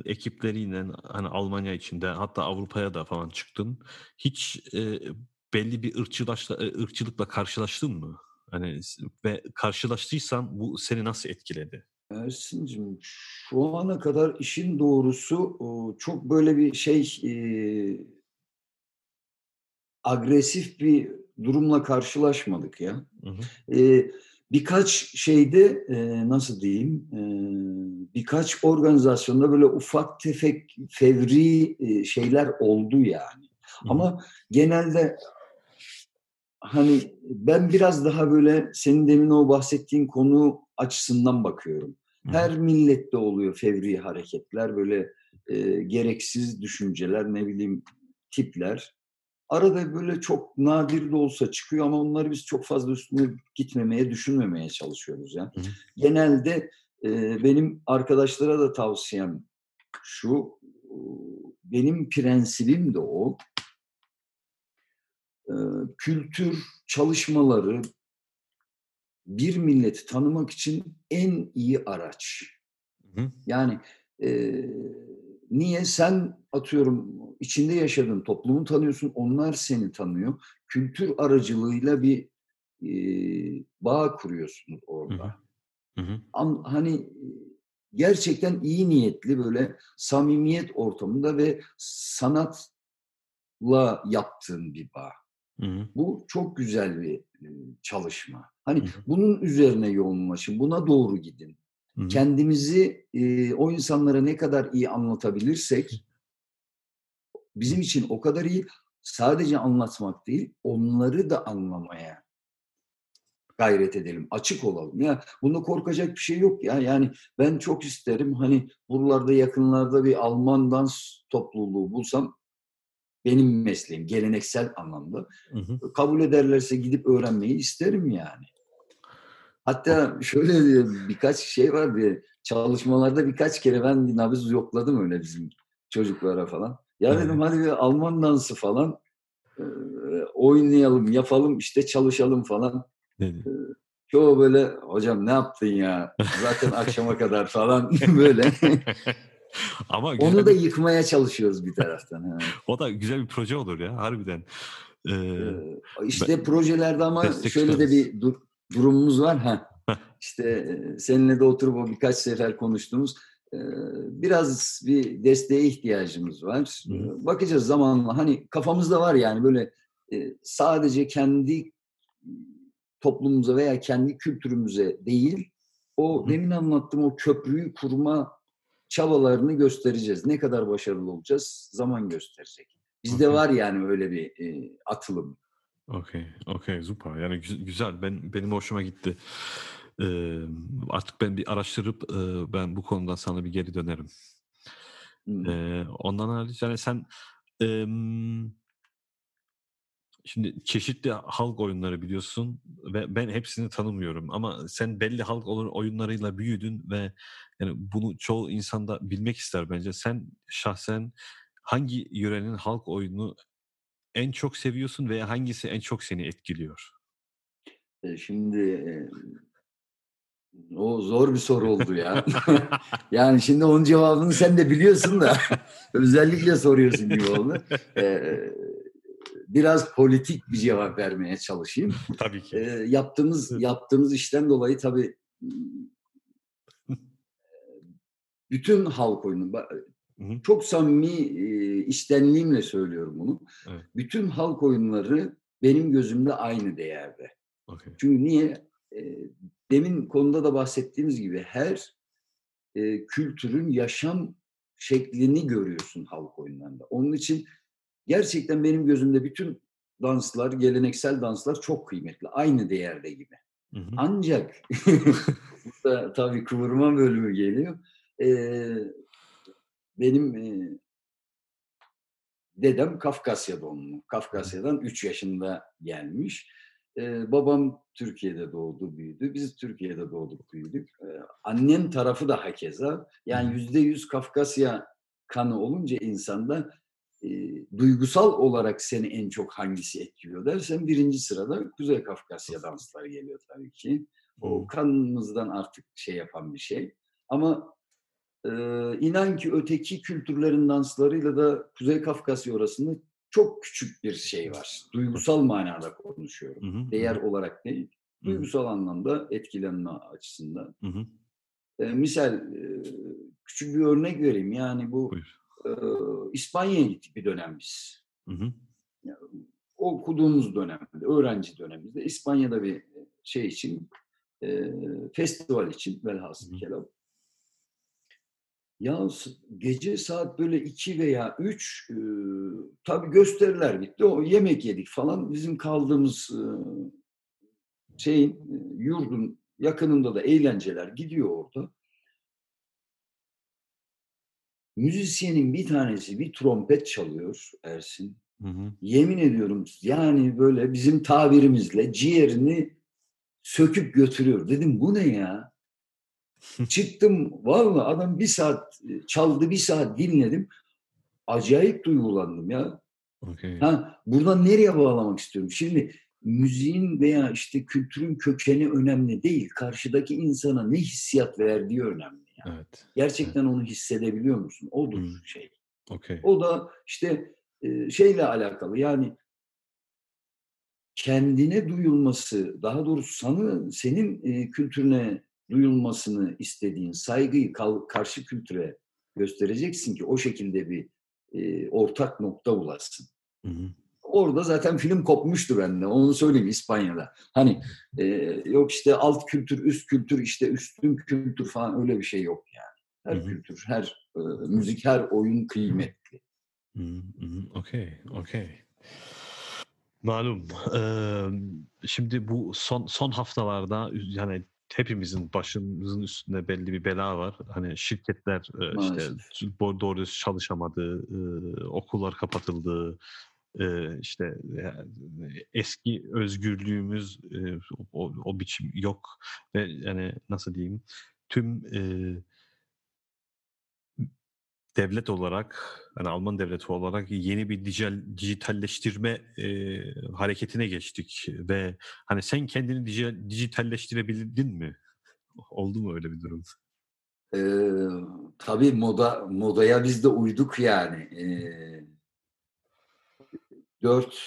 ekipleriyle hani Almanya içinde hatta Avrupa'ya da falan çıktın. Hiç e, belli bir ırkçılaşla, ırkçılıkla karşılaştın mı? Hani ve karşılaştıysan bu seni nasıl etkiledi? Ersin'cim şu ana kadar işin doğrusu çok böyle bir şey e, agresif bir durumla karşılaşmadık ya. Hı hı. E, birkaç şeyde e, nasıl diyeyim e, birkaç organizasyonda böyle ufak tefek fevri e, şeyler oldu yani. Hı. Ama genelde hani ben biraz daha böyle senin demin o bahsettiğin konu açısından bakıyorum. Hı. Her millette oluyor fevri hareketler, böyle e, gereksiz düşünceler, ne bileyim tipler. Arada böyle çok nadir de olsa çıkıyor ama onları biz çok fazla üstüne gitmemeye, düşünmemeye çalışıyoruz ya. Hı hı. Genelde e, benim arkadaşlara da tavsiyem şu, e, benim prensibim de o. E, kültür çalışmaları bir milleti tanımak için en iyi araç. Hı. Yani e, niye sen atıyorum içinde yaşadığın toplumu tanıyorsun, onlar seni tanıyor. Kültür aracılığıyla bir e, bağ kuruyorsunuz Hı hı. orada. Hı hı. Am, hani gerçekten iyi niyetli böyle samimiyet ortamında ve sanatla yaptığın bir bağ. Hı hı. Bu çok güzel bir çalışma. Hı Hani hı. bunun üzerine yoğunlaşın, buna doğru gidin. Hı hı. Kendimizi e, o insanlara ne kadar iyi anlatabilirsek bizim için o kadar iyi. Sadece anlatmak değil, onları da anlamaya gayret edelim, açık olalım. Ya bunda korkacak bir şey yok ya. Yani ben çok isterim hani buralarda yakınlarda bir Alman dans topluluğu bulsam benim mesleğim geleneksel anlamda Hı hı. kabul ederlerse gidip öğrenmeyi isterim yani. Hatta şöyle bir- birkaç şey var bir çalışmalarda birkaç kere ben nabız yokladım öyle bizim çocuklara falan. Ya dedim hadi bir Alman dansı falan e, oynayalım, yapalım işte çalışalım falan. Dedi. Çoğu böyle hocam ne yaptın ya zaten akşama kadar falan böyle. Ama güzel Onu da bir, yıkmaya çalışıyoruz bir taraftan. ha. o da güzel bir proje olur ya harbiden. Ee, Ee, işte projelerde ama şöyle de bir dur- durumumuz var. Ha. İşte e, seninle de oturup o birkaç sefer konuştuğumuz e, biraz bir desteğe ihtiyacımız var. Hı hı. E, Bakacağız zamanla. Hani kafamızda var yani böyle e, sadece kendi toplumumuza veya kendi kültürümüze değil o Hı demin anlattığım o köprüyü kurma çabalarını göstereceğiz. Ne kadar başarılı olacağız zaman gösterecek. Bizde Okey. var yani öyle bir e, atılım. Okey, okey, süper. Yani gü- güzel. Ben benim hoşuma gitti. Ee, artık ben bir araştırıp e, ben bu konudan sana bir geri dönerim. Hmm. Ee, ondan hariç yani sen şimdi çeşitli halk oyunları biliyorsun ve ben hepsini tanımıyorum ama sen belli halk oyun- oyunlarıyla büyüdün ve yani bunu çoğu insan da bilmek ister bence. Sen şahsen hangi yörenin halk oyunu en çok seviyorsun veya hangisi en çok seni etkiliyor? Şimdi o zor bir soru oldu ya. yani şimdi onun cevabını sen de biliyorsun da özellikle soruyorsun gibi oldu. E, biraz politik bir cevap vermeye çalışayım. Tabii ki. E, yaptığımız yaptığımız işten dolayı tabii bütün halk oyunu çok samimi e, içtenliğimle söylüyorum bunu. Evet. Bütün halk oyunları benim gözümde aynı değerde. Okey. Çünkü niye? E, demin konuda da bahsettiğimiz gibi her e, kültürün yaşam şeklini görüyorsun halk oyunlarında. Onun için gerçekten benim gözümde bütün danslar, geleneksel danslar çok kıymetli. Aynı değerde gibi. Hı hı. Ancak burada tabii kıvırma bölümü geliyor. Ee, benim e, dedem Kafkasya doğumlu. Kafkasya'dan 3 yaşında gelmiş. Ee, babam Türkiye'de doğdu, büyüdü. Biz Türkiye'de doğduk, büyüdük. Ee, annem tarafı da hakeza. Yani yüzde yüz Kafkasya kanı olunca insanda e, duygusal olarak seni en çok hangisi etkiliyor dersen birinci sırada Kuzey Kafkasya dansları geliyor tabii ki. O kanımızdan artık şey yapan bir şey. Ama e, inan ki öteki kültürlerin danslarıyla da Kuzey Kafkasya arasında çok küçük bir şey var. Duygusal manada konuşuyorum. Hı hı, Değer hı. olarak değil. Hı hı. Duygusal anlamda etkilenme açısından. Hı hı. e, misal e, küçük bir örnek vereyim. Yani bu Buyur. e, İspanya'ya gittik bir dönem biz. Hı hı. okuduğumuz dönemde, öğrenci dönemimizde İspanya'da bir şey için, e, festival için velhasıl kelam. Ya s- gece saat böyle iki veya üç e, tabii gösteriler bitti. O yemek yedik falan. Bizim kaldığımız e, şeyin yurdun yakınında da eğlenceler gidiyor orada. Müzisyenin bir tanesi bir trompet çalıyor Ersin. Hı hı. Yemin ediyorum yani böyle bizim tabirimizle ciğerini söküp götürüyor. Dedim bu ne ya? Çıktım vallahi adam bir saat e, çaldı bir saat dinledim. Acayip duygulandım ya. Okey. Ha, buradan nereye bağlamak istiyorum? Şimdi müziğin veya işte kültürün kökeni önemli değil. Karşıdaki insana ne hissiyat verdiği önemli. Yani. Evet. Gerçekten onu hissedebiliyor musun? Odur Hmm. şey. Okey. O da işte e, şeyle alakalı yani kendine duyulması, daha doğrusu sana, senin e, kültürüne duyulmasını istediğin saygıyı karşı kültüre göstereceksin ki o şekilde bir e, ortak nokta bulasın. Hı hı. Orada zaten film kopmuştu bende. Onu söyleyeyim İspanya'da. Hani e, yok işte alt kültür, üst kültür, işte üstün kültür falan öyle bir şey yok yani. Her Hı hı. kültür, her e, müzik, her oyun kıymetli. Hı hı, hı. Okey, okey. Malum. eee, şimdi bu son son haftalarda yani hepimizin başımızın üstünde belli bir bela var. Hani şirketler e, işte Maalesef. doğru doğru düz çalışamadı, e, okullar kapatıldı. e, işte eski özgürlüğümüz o, o biçim yok ve yani nasıl diyeyim tüm e, devlet olarak hani Alman devleti olarak yeni bir dijital, dijitalleştirme e, hareketine geçtik ve hani sen kendini diji- dijitalleştirebildin mi? Oldu mu öyle bir durum? Ee, tabii moda modaya biz de uyduk yani. Ee, dört,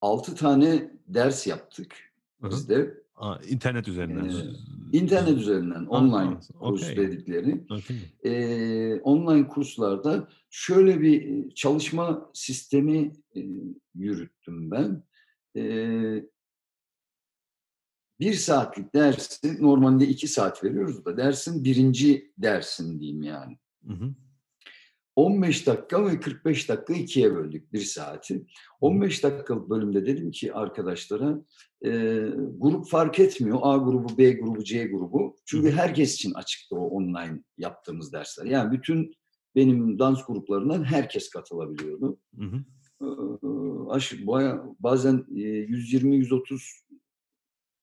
altı tane ders yaptık Hı hı. biz de. Aa, internet üzerinden. Ee, İnternet üzerinden online aa, kurs okey. dedikleri. Okey. Ee, online kurslarda şöyle bir e, çalışma sistemi e, yürüttüm ben. Ee, bir saatlik dersi normalde iki saat veriyoruz da dersin birinci dersin diyeyim yani. Hı hı. 15 dakika ve 45 dakika ikiye böldük bir saati. 15 dakikalık bölümde dedim ki arkadaşlara e, grup fark etmiyor. A grubu, B grubu, C grubu. Çünkü herkes için açıktı o online yaptığımız dersler. Yani bütün benim dans gruplarından herkes katılabiliyordu. Hı hı. Aş- baya- bazen e, 120-130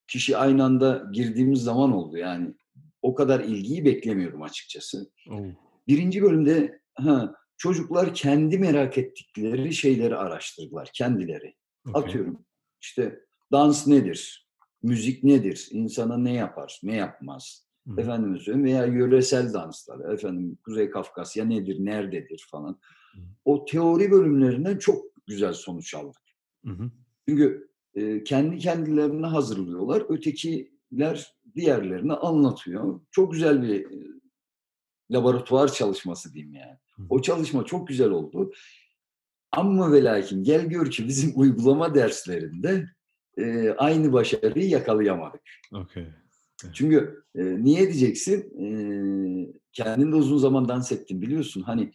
kişi aynı anda girdiğimiz zaman oldu. Yani o kadar ilgiyi beklemiyordum açıkçası. Oh. Birinci bölümde ha, çocuklar kendi merak ettikleri şeyleri araştırdılar kendileri. okey. Atıyorum işte dans nedir? Müzik nedir? İnsana ne yapar? Ne yapmaz? Hı. Efendim söyleyeyim veya yöresel danslar. Efendim Kuzey Kafkasya nedir? Nerededir falan. Hı. O teori bölümlerinden çok güzel sonuç aldık. Hı. Çünkü e, kendi kendilerine hazırlıyorlar. Ötekiler diğerlerine anlatıyor. Çok güzel bir e, laboratuvar çalışması diyeyim yani. O çalışma çok güzel oldu. Ama ve lakin gel gör ki bizim uygulama derslerinde e, aynı başarıyı yakalayamadık. Okey. Çünkü e, niye diyeceksin? E, kendin de uzun zaman dans ettin biliyorsun. Hani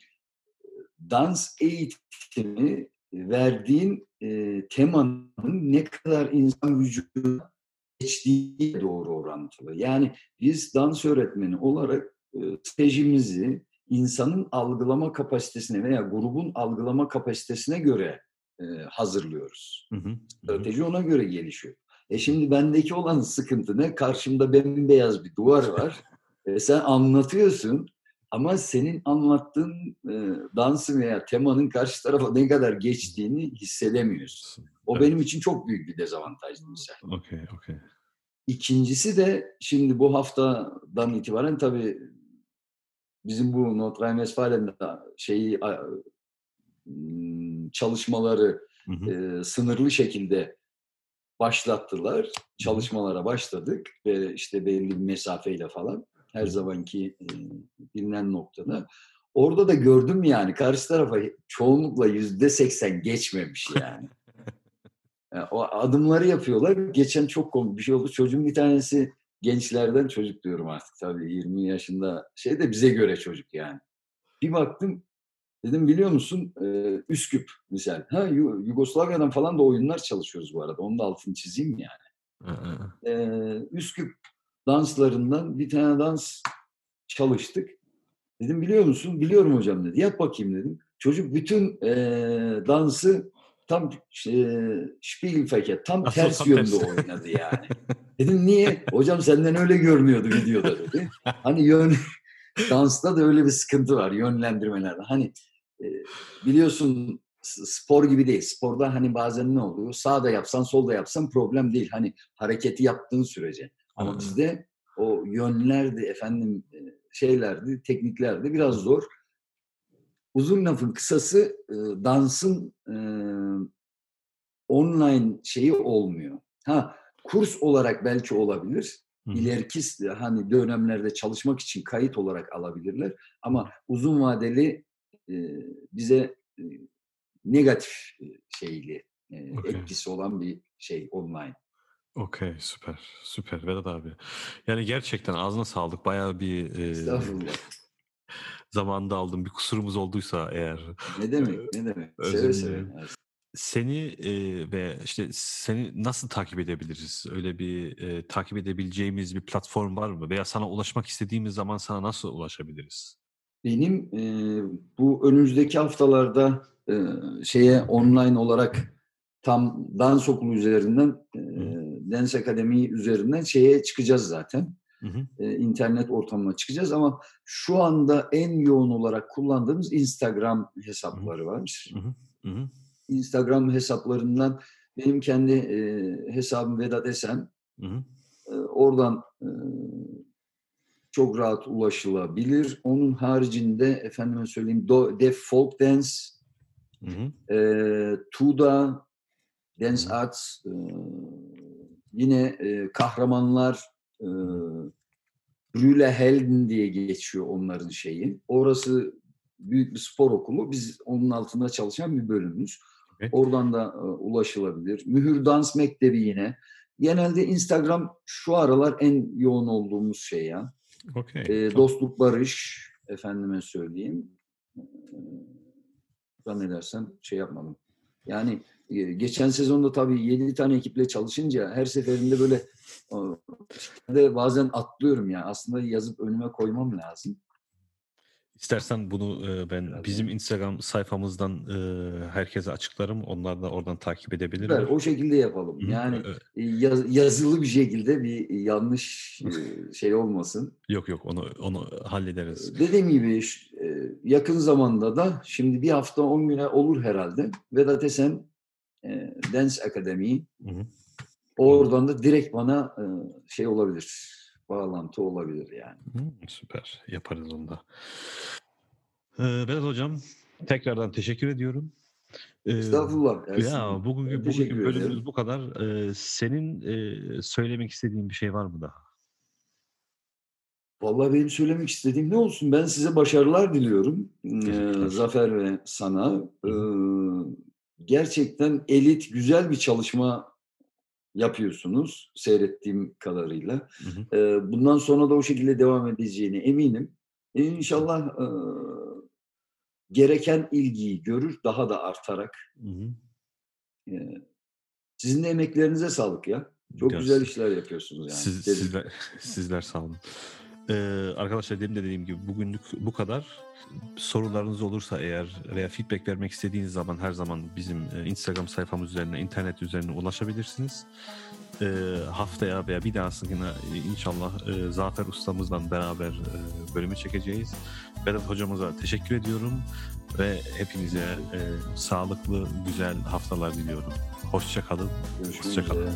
dans eğitimi verdiğin e, temanın ne kadar insan vücuduna geçtiği doğru orantılı. Yani biz dans öğretmeni olarak e, stratejimizi insanın algılama kapasitesine veya grubun algılama kapasitesine göre e, hazırlıyoruz. Hı hı. Strateji ona göre gelişiyor. E şimdi bendeki olan sıkıntı ne? Karşımda bembeyaz bir duvar var. E sen anlatıyorsun ama senin anlattığın e, dansın veya temanın karşı tarafa ne kadar geçtiğini hissedemiyorsun. O Evet. benim için çok büyük bir dezavantajdı mesela. Okey, okey. İkincisi de şimdi bu haftadan itibaren tabii bizim bu Notre Dame-Westfalen'de şeyi a- m, çalışmaları Hı hı. e, sınırlı şekilde başlattılar. Çalışmalara başladık ve işte belli bir mesafeyle falan her zamanki e, bilinen noktada. Orada da gördüm yani karşı tarafa çoğunlukla yüzde seksen geçmemiş yani. Yani o adımları yapıyorlar. Geçen çok komik bir şey oldu. Çocuğun bir tanesi gençlerden çocuk diyorum artık tabii 20 yaşında şey de bize göre çocuk yani. Bir baktım dedim biliyor musun e, Üsküp misal. Ha Yu- Yugoslavya'dan falan da oyunlar çalışıyoruz bu arada. Onun da altını çizeyim yani. E, Üsküp danslarından bir tane dans çalıştık. Dedim biliyor musun? Biliyorum hocam dedi. Yap bakayım dedim. Çocuk bütün e, dansı tam e, Spiegelfeke tam Asıl ters tam yönde tersi. oynadı yani. Dedim niye? Hocam senden öyle görmüyordu videoda dedi. Hani yön dansta da öyle bir sıkıntı var yönlendirmelerde. Hani e, biliyorsun spor gibi değil. Sporda hani bazen ne oluyor? Sağda yapsan solda yapsan problem değil. Hani hareketi yaptığın sürece. Ama bizde o yönlerdi efendim şeylerdi, tekniklerdi biraz zor. Uzun lafın kısası e, dansın e, online şeyi olmuyor. Ha kurs olarak belki olabilir. Hı. İleriki hani dönemlerde çalışmak için kayıt olarak alabilirler. Ama uzun vadeli e, bize e, negatif şeyli e, Okey. etkisi olan bir şey online. Okey süper süper Vedat abi. Yani gerçekten ağzına sağlık bayağı bir e. zamanında aldım bir kusurumuz olduysa eğer. Ne demek ne demek. Seve seve. Seni e, ve işte seni nasıl takip edebiliriz? Öyle bir e, takip edebileceğimiz bir platform var mı? Veya sana ulaşmak istediğimiz zaman sana nasıl ulaşabiliriz? Benim e, bu önümüzdeki haftalarda e, şeye online olarak tam dans okulu üzerinden e, Dance Akademi üzerinden şeye çıkacağız zaten. Hı hı. E, internet ortamına çıkacağız ama şu anda en yoğun olarak kullandığımız Instagram hesapları var. Hı hı. Hı hı. Instagram hesaplarından benim kendi e, hesabım Vedat Esen. Hı hı. E, oradan e, çok rahat ulaşılabilir. Onun haricinde efendime söyleyeyim Do, Def Folk Dance, Hı hı. e, Tuda, Dance Hı. Arts, e, yine e, Kahramanlar, e, Brüle Helden diye geçiyor onların şeyi. Orası büyük bir spor okulu. Biz onun altında çalışan bir bölümümüz. Okey. Oradan da e, ulaşılabilir. Mühür Dans Mektebi yine. Genelde Instagram şu aralar en yoğun olduğumuz şey ya. Okey. E, Tamam. dostluk barış efendime söyleyeyim. E, zannedersem şey yapmadım. Yani geçen sezonda tabii 7 tane ekiple çalışınca her seferinde böyle de bazen atlıyorum ya. Aslında yazıp önüme koymam lazım. İstersen bunu e, ben bizim Instagram sayfamızdan e, herkese açıklarım. Onlar da oradan takip edebilirler. o şekilde yapalım. Yani E, yaz- yazılı bir şekilde bir yanlış şey olmasın. Yok yok onu onu hallederiz. Dediğim gibi yakın zamanda da şimdi bir hafta 10 güne olur herhalde. Vedat Esen e, Dance Akademi Hı hı. oradan da direkt bana e, şey olabilir. Bağlantı olabilir yani. Hı, süper. Yaparız onu da. Ee, Vedat Hocam tekrardan teşekkür ediyorum. Estağfurullah. Ersin. Ya bugünkü, bugünkü bölümümüz ederim. bu kadar. Ee, senin e, söylemek istediğin bir şey var mı daha? Vallahi benim söylemek istediğim ne olsun? Ben size başarılar diliyorum. Ee. Zafer ve sana. Ee, gerçekten elit, güzel bir çalışma yapıyorsunuz seyrettiğim kadarıyla. Hı hı. Bundan sonra da o şekilde devam edeceğine eminim. Ee, İnşallah e, gereken ilgiyi görür, daha da artarak. Hı hı. Sizin de emeklerinize sağlık ya. Çok Ya güzel işler yapıyorsunuz yani. Siz, sizler, sizler sağ olun. Ee, arkadaşlar demin de dediğim gibi bugünlük bu kadar. Sorularınız olursa eğer veya feedback vermek istediğiniz zaman her zaman bizim e, Instagram sayfamız üzerine, internet üzerine ulaşabilirsiniz. Ee, haftaya veya bir dahasına inşallah e, Zafer ustamızla beraber e, bölümü çekeceğiz. Vedat hocamıza teşekkür ediyorum ve hepinize e, sağlıklı, güzel haftalar diliyorum. Hoşça kalın. Görüşmek Hoşça.